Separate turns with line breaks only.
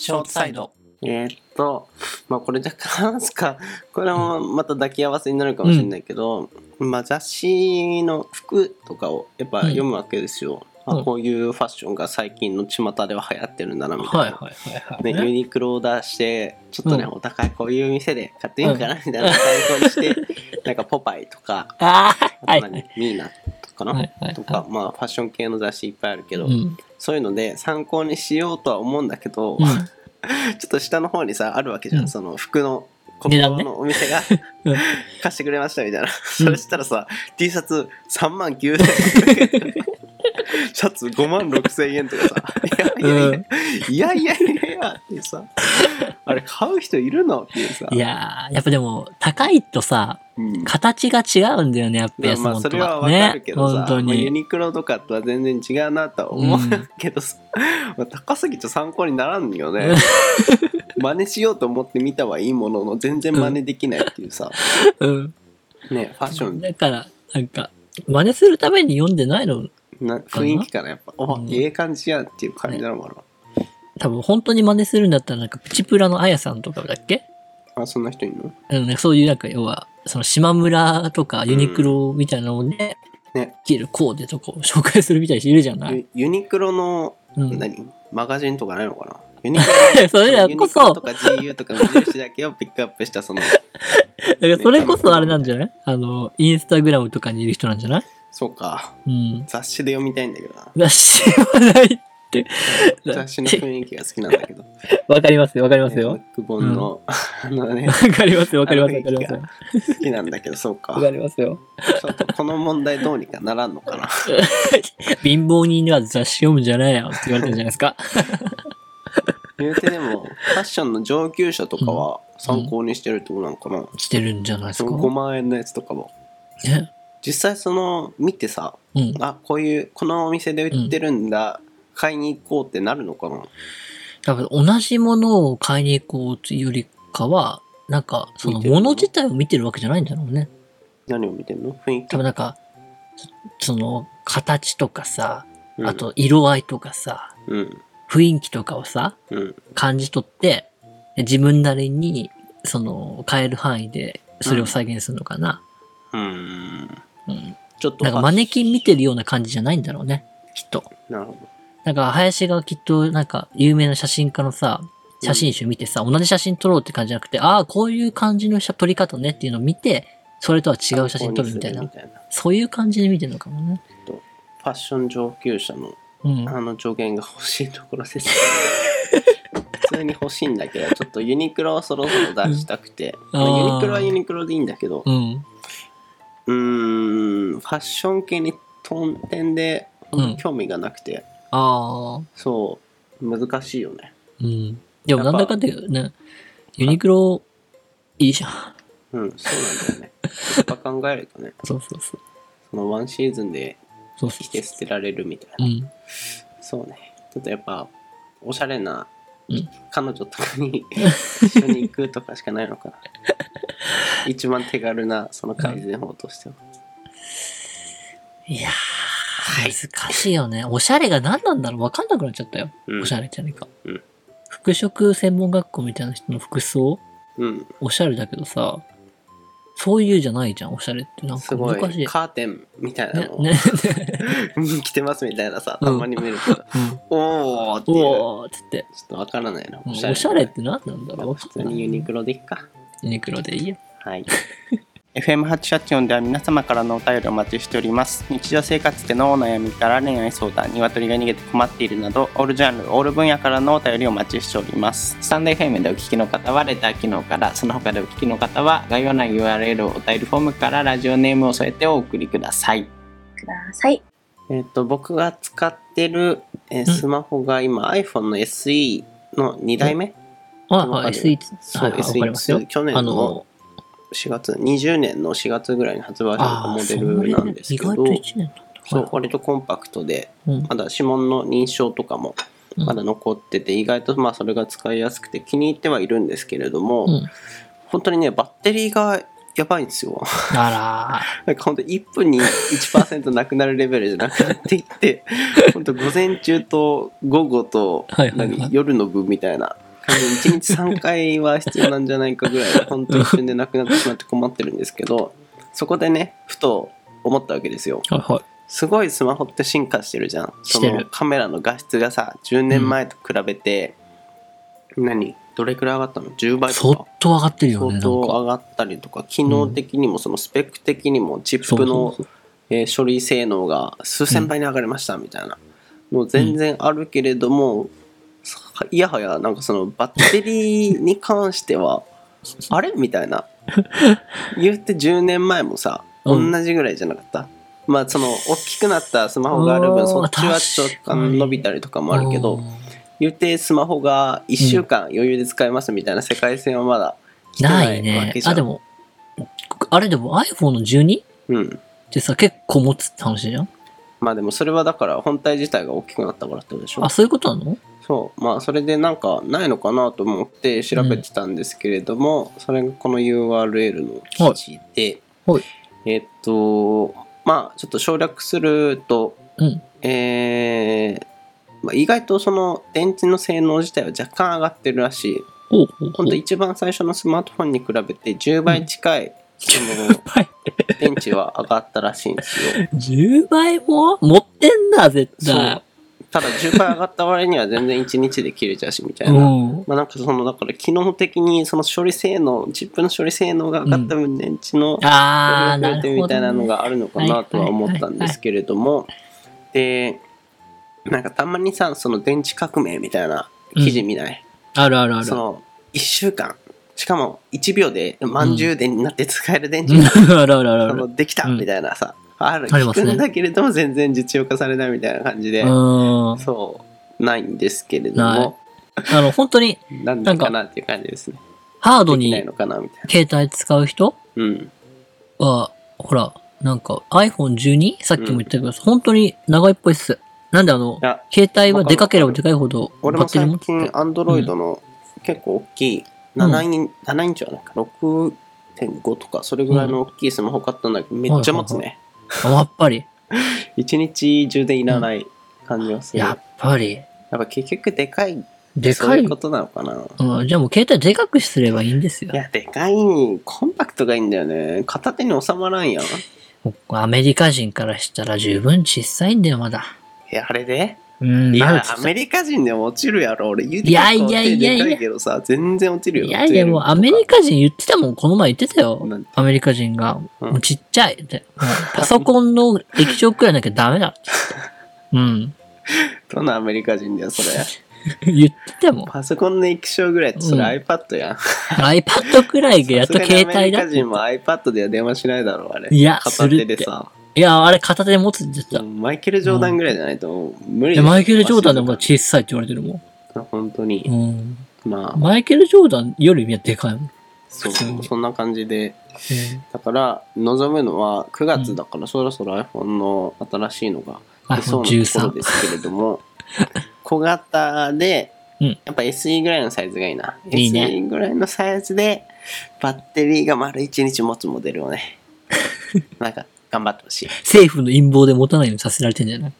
ショートサイド。
えーっと、まあこれ若干話すか、これもまた抱き合わせになるかもしれないけど、まあ雑誌の服とかをやっぱ読むわけですよ。あ
うん
こういうファッションが最近の巷では流行ってるんだなみたいな。
はいはいはいはい。
ね、ユニクロを出してちょっとね、
うん
お高いこういう店で買っていいかなみたいな参考にして、なんかポパイとか
ああ、
あ
はい
と何？ミーナとかな、
はいはいはい。
とかまあファッション系の雑誌いっぱいあるけど、
うん。
そういうので参考にしようとは思うんだけど、
うん。
ちょっと下の方にさあるわけじゃん、
うん。
その服のここのお店が
うん。
貸してくれましたみたいな、それしたらさ T シャツ3万9000円シャツ5万6000円とかさいやいやいや、いやいやいやってさあれ買う人いるの？っていうさ。
いやー、やっぱでも、高いとさ、
うん。
形が違うんだよね、やっぱ
まあまあそれはわか
ね
るけ。どさ、
本当
まあユ
に。
ニクロとかとは全然違うなとは思うけどさ、まあ高すぎて参考にならんよね。真似しようと思って見たはいいものの全然真似できないっていうさ、
うん。
ねファッション。
だから、なんか、真似するために読んでないの、
な？雰囲気からやっぱ。お
うん。
ええ感じやんっていう感じなのか
多分本当に真似するんだったら、なんか、プチプラのあやさんとかだっけ？
なあそんな人いるの？
うん、ねそういうなんか、要は、その島村とかユニクロみたいなので、
ね
着るコーデとかを紹介するみたいな人いるじゃない、
ユユニクロの、
うん、
何？マガジンとかないのかな？ユニク
それらこそ
ユニクロとか GU とか無印だけをピックアップしたその
だからそれこそあれなんじゃない？あの、インスタグラムとかにいる人なんじゃない？
そうか。
うん。
雑誌で読みたいんだけどな。
雑誌はないって。
雑誌の雰囲気が好きなんだけど
わかりますよ、わかりますよ。
クボンの、あのね
わかりますよ、わかります、
あの
わかりますよ。
好きなんだけどそうか
わかりますよ。
ちょっとこの問題どうにかならんのかな
貧乏人には雑誌読むんじゃないよって言われてるんじゃないですか。
言うてでもファッションの上級者とかは参考にしてるってことなのかな、
してるんじゃないですか。
その5万円のやつとかも
ね。
実際その見てさ
うん。
あこういうこのお店で売ってるんだ、買いに行こうってなるのかな？
多分同じものを買いに行こうというよりかは、なんか、その
見てるの
もの自体を見てるわけじゃないんだろうね。
何を見てんの？雰囲気？
多分なんか、その、形とかさ、
うん
あと色合いとかさ、
うん
雰囲気とかをさ、
うん
感じ取って、で自分なりに、その、変える範囲で、それを再現するのかな。
うん
うん。
ちょっと
なんかマネキン見てるような感じじゃないんだろうね。きっと。
なるほど
なんか、林がきっと、なんか、有名な写真家のさ、写真集見てさ、同じ写真撮ろうって感じじゃなくて、ああ、こういう感じの写撮り方ねっていうのを見て、それとは違う写真撮るみたいなそういう感じで見てるのかもね。
ファッション上級者の
うん。
あの助言が欲しいところです。普通に欲しいんだけど、ちょっとユニクロをそろそろ出したくて、ユニクロはユニクロでいいんだけど、
うん。
うーん、ファッション系にトンテンで
うん
興味がなくて、
ああ。
そう、難しいよね。
うん。でもなんだかんだね、ユニクロ、いいじゃん。
うん、そうなんだよね。やっぱ考えるとね、
そうそうそう。
そのワンシーズンで着て捨てられるみたいな。
うん。
そうね。ちょっとやっぱ、おしゃれな
うん
彼女とかに 一緒に行くとかしかないのかな。一番手軽なその改善法としては。
いやー、難しいよね。おしゃれが何なんだろうわかんなくなっちゃったよ。
うん
おしゃれじゃねえか。
うん
服飾専門学校みたいな人の服装？
うん、
おしゃれだけどさ、そういうじゃないじゃん、おしゃれって。なん
すご
か難しい。
い。カーテンみたいな
ね
の、を、
ね、
着てますみたいなさ、
うん
たまに見るけど、
うん。
おーって
おーっつって。
っとわからないな。
うんおしゃれって何なんだろう
普通にユニクロでいっか。
ユニクロでいいよ。
はい。FM884 では皆様からのお便りお待ちしております。日常生活でのお悩みから恋愛相談、鶏が逃げて困っているなど、オールジャンル、オール分野からのお便りをお待ちしております。
スタンド FM でお聞きの方はレター機能から、その他でお聞きの方は概要欄 URL お便りフォームからラジオネームを添えてお送りください。
ください。
えっ、と、僕が使ってる、えースマホが今 iPhone の SE の2代目？
あ、
わか
はい、
る
SE、
そう
はい、はいわかりますよ
SE。去年
あ
の
の、
4月、20年の4月ぐらいに発売されたモデルなんですけど
それ意、外と1年なんだ。
そう、割とコンパクトで、
うん
まだ指紋の認証とかも
うん
まだ残ってて、意外とまあそれが使いやすくて気に入ってはいるんですけれども、
うん。
本当にね、バッテリーがやばいんですよ。
あ
なんか本当1分に1%なくなるレベルじゃなくなっていって、本当午前中と午後と夜の部みたいな1日3回は必要なんじゃないかぐらい本当一瞬でなくなってしまって困ってるんですけどそこでねふと思ったわけですよ。
はいはい。
すごいスマホって進化してるじゃん。そのカメラの画質がさ10年前と比べて、何？どれくらい上がったの？10倍
相
とか？
当上がってるよね、
相当
か。
上がったりとか機能的にもそのスペック的にもチップのえー処理性能が数千倍に上がりましたみたいな。もう全然あるけれども、さいやはやなんかそのバッテリーに関しては あれみたいな。言って10年前もさ同
うん。
じぐらいじゃなかった、まあその大きくなったスマホがある分そっちはちょっと伸びたりとかもあるけど
うん
言ってスマホが1週間余裕で使えますみたいな世界線はまだ来て
な
ないいわ
ね
け。じゃん。
あ、でも、あれでも iPhone の 12?
うん。
ってさ、結構持つって話じゃん。
まあでもそれはだから本体自体が大きくなったからってことでしょ。
あ、そういうことなの？
そう。まあそれでなんかないのかなと思って調べてたんですけれども、それがこの URL の記事で、
はい。
えっとまあちょっと省略すると
うん。
えーまあ、意外とその電池の性能自体は若干上がってるらしい。
ほ
んと一番最初のスマートフォンに比べて10倍近いその
はい
電池は上がったらしいんですよ。
10倍も？持ってんだ、絶
そう。
対。
ただ10倍上がった割には全然1日で切れちゃうしみたいな。
うん。
まあなんかそのだから機能的にその処理性能チップの処理性能が上がった分電池の
あ
増えてみたいなの
ね。
があるのかなとは思ったんですけれども。でなんかたまにさその電池革命みたいな記事見ない、
あるあるある。
その1週間。しかも1秒で満充電になって使える電池
うん
が、
あるあるあるあ
そ
る。
のできた
うん。
みたいなさ、ある。聞くんだけれども全然実用化されないみたいな感じで、
うん。
そうないんですけれども。
あの、本当に
なんでかなっていう感じですね。
ハードに
できないのかなみたいな。
携帯使う人？
うん。
は、ほら、なんか iPhone12? さっきも言ったけど、本当に長いっぽいっす。なんであの携帯はでかければでかいほどバ
俺も
ッテリー持
最
って。て。
近アンドロイドの結構大きい
うん。
7イン、7インチはなんか6.5とかそれぐらいの大きいスマホ買ったんだけどめっちゃ持つね。
あ やっぱり。
一日充電いらない感じがする、や
やっぱり。
っぱ結局でかい
でかい
そういう。ことなのかな
うん、じゃあもう携帯でかくすればいいんですよ
い。やでかいコンパクトがいいんだよね片手に収まらんやん
アメリカ人からしたら十分小さいんだよ、まだ。
やあれで？
うん、
いやアメリカ人でも落ちるやろ。俺言うて
いやいやいやいや。
けどさ全然落ちるよ。
いやいや、もうアメリカ人言ってたもん、この前言ってたよ。アメリカ人が、ちっちゃい。って。パソコンの液晶くらいなきゃダメだ。って言って。うん。
どのアメリカ人だよそれ。
言ってたもん。
パソコンの液晶ぐらいってそれ
うん。
iPad や。ん
iPad くらいがやっと携帯だ
アメリカ人も iPad では電話しないだろうあれ。
いや
片手でさ
いや、あれ片手で持つって言って
マイケル・ジョーダンぐらいじゃないと無理
や、マイケル・ジョーダンでも
も
小さいって言われてるも
本当に、
ん。うん。
まあ。
マイケル・ジョーダンよりみんなでかいもん。
そう
普通に。
そんな感じで。だから望むのは9月だからそろそろ iPhone の新しいのが出そうなところ
iPhone13
ですけれども 小型で
うん。
やっぱ SE ぐらいのサイズがいいな。
いいね。
SE ぐらいのサイズで、バッテリーが丸1日持つモデルをね、なんか頑張ってほしい。
政府の陰謀で持たないようにさせられてんじゃない？